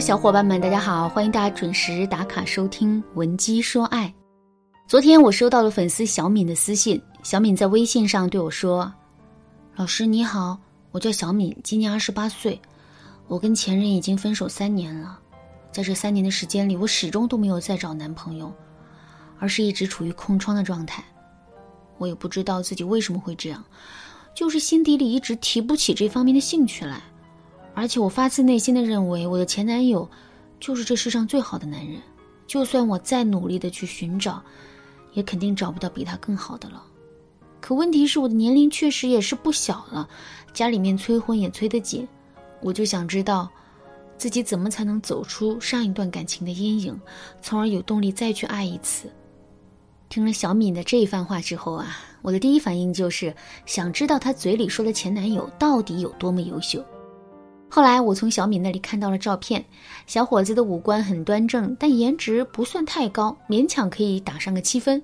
小伙伴们，大家好！欢迎大家准时打卡收听《闻鸡说爱》。昨天我收到了粉丝小敏的私信，小敏在微信上对我说：“老师你好，我叫小敏，今年二十八岁，我跟前任已经分手三年了，在这三年的时间里，我始终都没有再找男朋友，而是一直处于空窗的状态。我也不知道自己为什么会这样，就是心底里一直提不起这方面的兴趣来。”而且我发自内心的认为，我的前男友就是这世上最好的男人。就算我再努力的去寻找，也肯定找不到比他更好的了。可问题是，我的年龄确实也是不小了，家里面催婚也催得紧。我就想知道，自己怎么才能走出上一段感情的阴影，从而有动力再去爱一次。听了小敏的这一番话之后啊，我的第一反应就是想知道她嘴里说的前男友到底有多么优秀。后来我从小敏那里看到了照片，小伙子的五官很端正，但颜值不算太高，勉强可以打上个七分。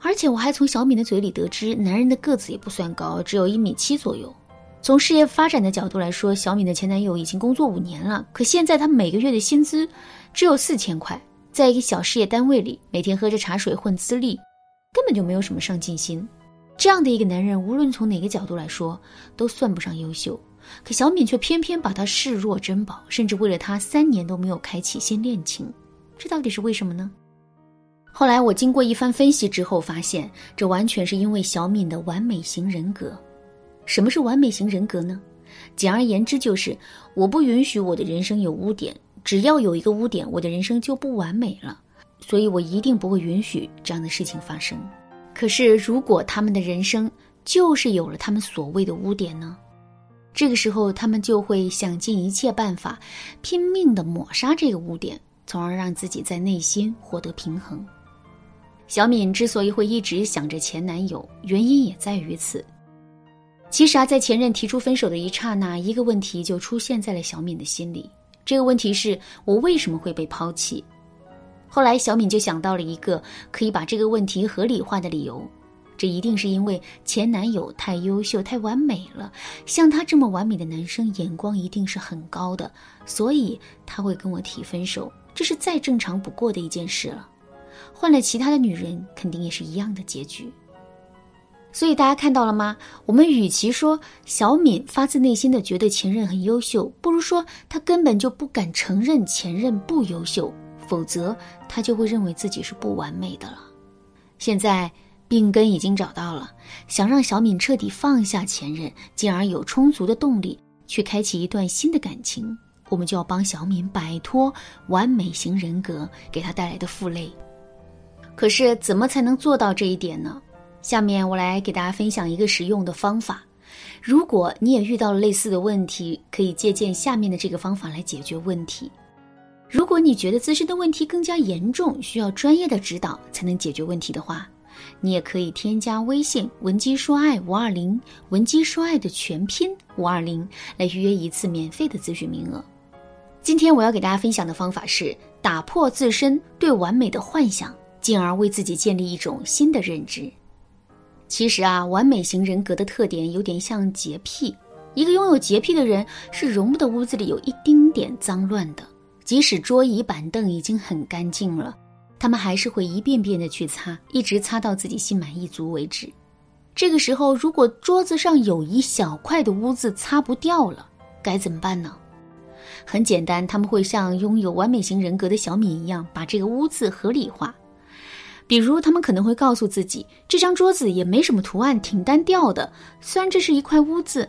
而且我还从小敏的嘴里得知，男人的个子也不算高，只有一米七左右。从事业发展的角度来说，小敏的前男友已经工作五年了，可现在他每个月的薪资只有四千块，在一个小事业单位里，每天喝着茶水混资历，根本就没有什么上进心。这样的一个男人，无论从哪个角度来说，都算不上优秀。可小敏却偏偏把他视若珍宝，甚至为了他三年都没有开启新恋情，这到底是为什么呢？后来我经过一番分析之后，发现这完全是因为小敏的完美型人格。什么是完美型人格呢？简而言之，就是我不允许我的人生有污点，只要有一个污点，我的人生就不完美了。所以我一定不会允许这样的事情发生。可是如果他们的人生就是有了他们所谓的污点呢？这个时候，他们就会想尽一切办法，拼命的抹杀这个污点，从而让自己在内心获得平衡。小敏之所以会一直想着前男友，原因也在于此。其实啊，在前任提出分手的一刹那，一个问题就出现在了小敏的心里。这个问题是我为什么会被抛弃？后来，小敏就想到了一个可以把这个问题合理化的理由。这一定是因为前男友太优秀、太完美了，像他这么完美的男生，眼光一定是很高的，所以他会跟我提分手，这是再正常不过的一件事了。换了其他的女人，肯定也是一样的结局。所以大家看到了吗？我们与其说小敏发自内心的觉得前任很优秀，不如说她根本就不敢承认前任不优秀，否则她就会认为自己是不完美的了。现在。病根已经找到了，想让小敏彻底放下前任，进而有充足的动力去开启一段新的感情，我们就要帮小敏摆脱完美型人格给她带来的负累。可是怎么才能做到这一点呢？下面我来给大家分享一个实用的方法。如果你也遇到了类似的问题，可以借鉴下面的这个方法来解决问题。如果你觉得自身的问题更加严重，需要专业的指导才能解决问题的话，你也可以添加微信“文姬说爱五二零”，文姬说爱的全拼五二零，来预约一次免费的咨询名额。今天我要给大家分享的方法是打破自身对完美的幻想，进而为自己建立一种新的认知。其实啊，完美型人格的特点有点像洁癖。一个拥有洁癖的人是容不得屋子里有一丁点脏乱的，即使桌椅板凳已经很干净了。他们还是会一遍遍的去擦，一直擦到自己心满意足为止。这个时候，如果桌子上有一小块的污渍擦不掉了，该怎么办呢？很简单，他们会像拥有完美型人格的小米一样，把这个污渍合理化。比如，他们可能会告诉自己，这张桌子也没什么图案，挺单调的。虽然这是一块污渍，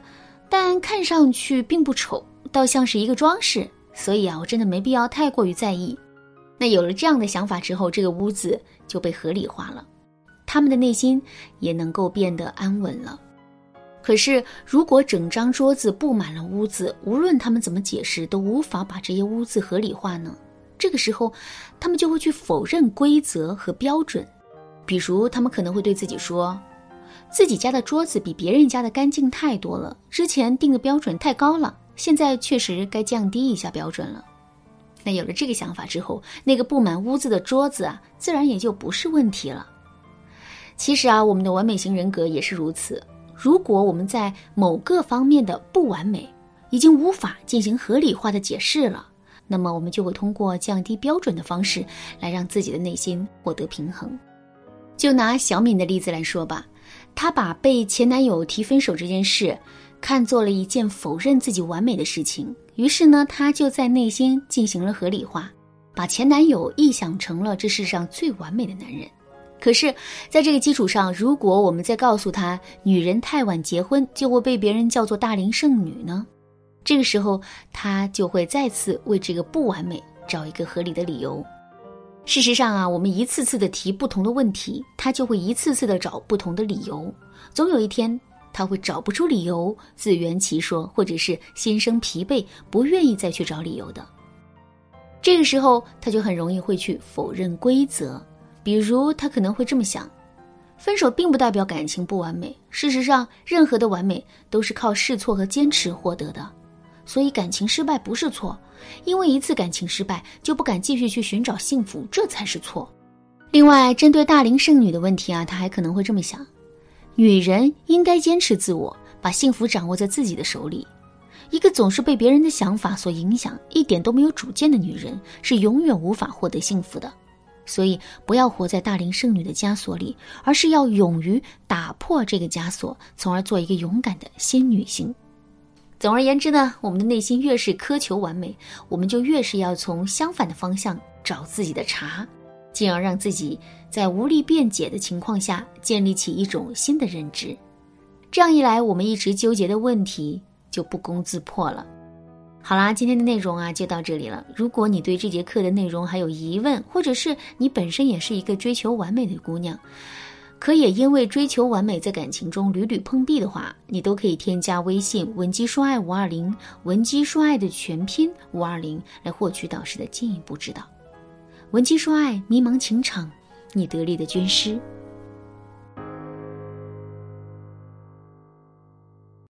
但看上去并不丑，倒像是一个装饰。所以啊，我真的没必要太过于在意。那有了这样的想法之后，这个屋子就被合理化了，他们的内心也能够变得安稳了。可是，如果整张桌子布满了污渍，无论他们怎么解释，都无法把这些污渍合理化呢？这个时候，他们就会去否认规则和标准。比如，他们可能会对自己说：“自己家的桌子比别人家的干净太多了，之前定的标准太高了，现在确实该降低一下标准了。”那有了这个想法之后，那个布满污渍的桌子啊，自然也就不是问题了。其实啊，我们的完美型人格也是如此。如果我们在某个方面的不完美已经无法进行合理化的解释了，那么我们就会通过降低标准的方式来让自己的内心获得平衡。就拿小敏的例子来说吧，她把被前男友提分手这件事看作了一件否认自己完美的事情，于是呢，她就在内心进行了合理化，把前男友臆想成了这世上最完美的男人。可是，在这个基础上，如果我们再告诉她女人太晚结婚就会被别人叫做大龄剩女呢？这个时候，她就会再次为这个不完美找一个合理的理由。事实上啊，我们一次次的提不同的问题，他就会一次次的找不同的理由。总有一天，他会找不出理由，自圆其说，或者是心生疲惫，不愿意再去找理由的。这个时候，他就很容易会去否认规则。比如，他可能会这么想：分手并不代表感情不完美。事实上，任何的完美都是靠试错和坚持获得的。所以感情失败不是错，因为一次感情失败就不敢继续去寻找幸福，这才是错。另外，针对大龄剩女的问题啊，他还可能会这么想：女人应该坚持自我，把幸福掌握在自己的手里。一个总是被别人的想法所影响、一点都没有主见的女人，是永远无法获得幸福的。所以，不要活在大龄剩女的枷锁里，而是要勇于打破这个枷锁，从而做一个勇敢的新女性。总而言之呢，我们的内心越是苛求完美，我们就越是要从相反的方向找自己的茬，进而让自己在无力辩解的情况下建立起一种新的认知。这样一来，我们一直纠结的问题就不攻自破了。好啦，今天的内容啊就到这里了。如果你对这节课的内容还有疑问，或者是你本身也是一个追求完美的姑娘。可也因为追求完美，在感情中屡屡碰壁的话，你都可以添加微信文姬说爱五二零，文姬说爱的全拼五二零，来获取导师的进一步指导。文姬说爱，迷茫情场，你得力的军师。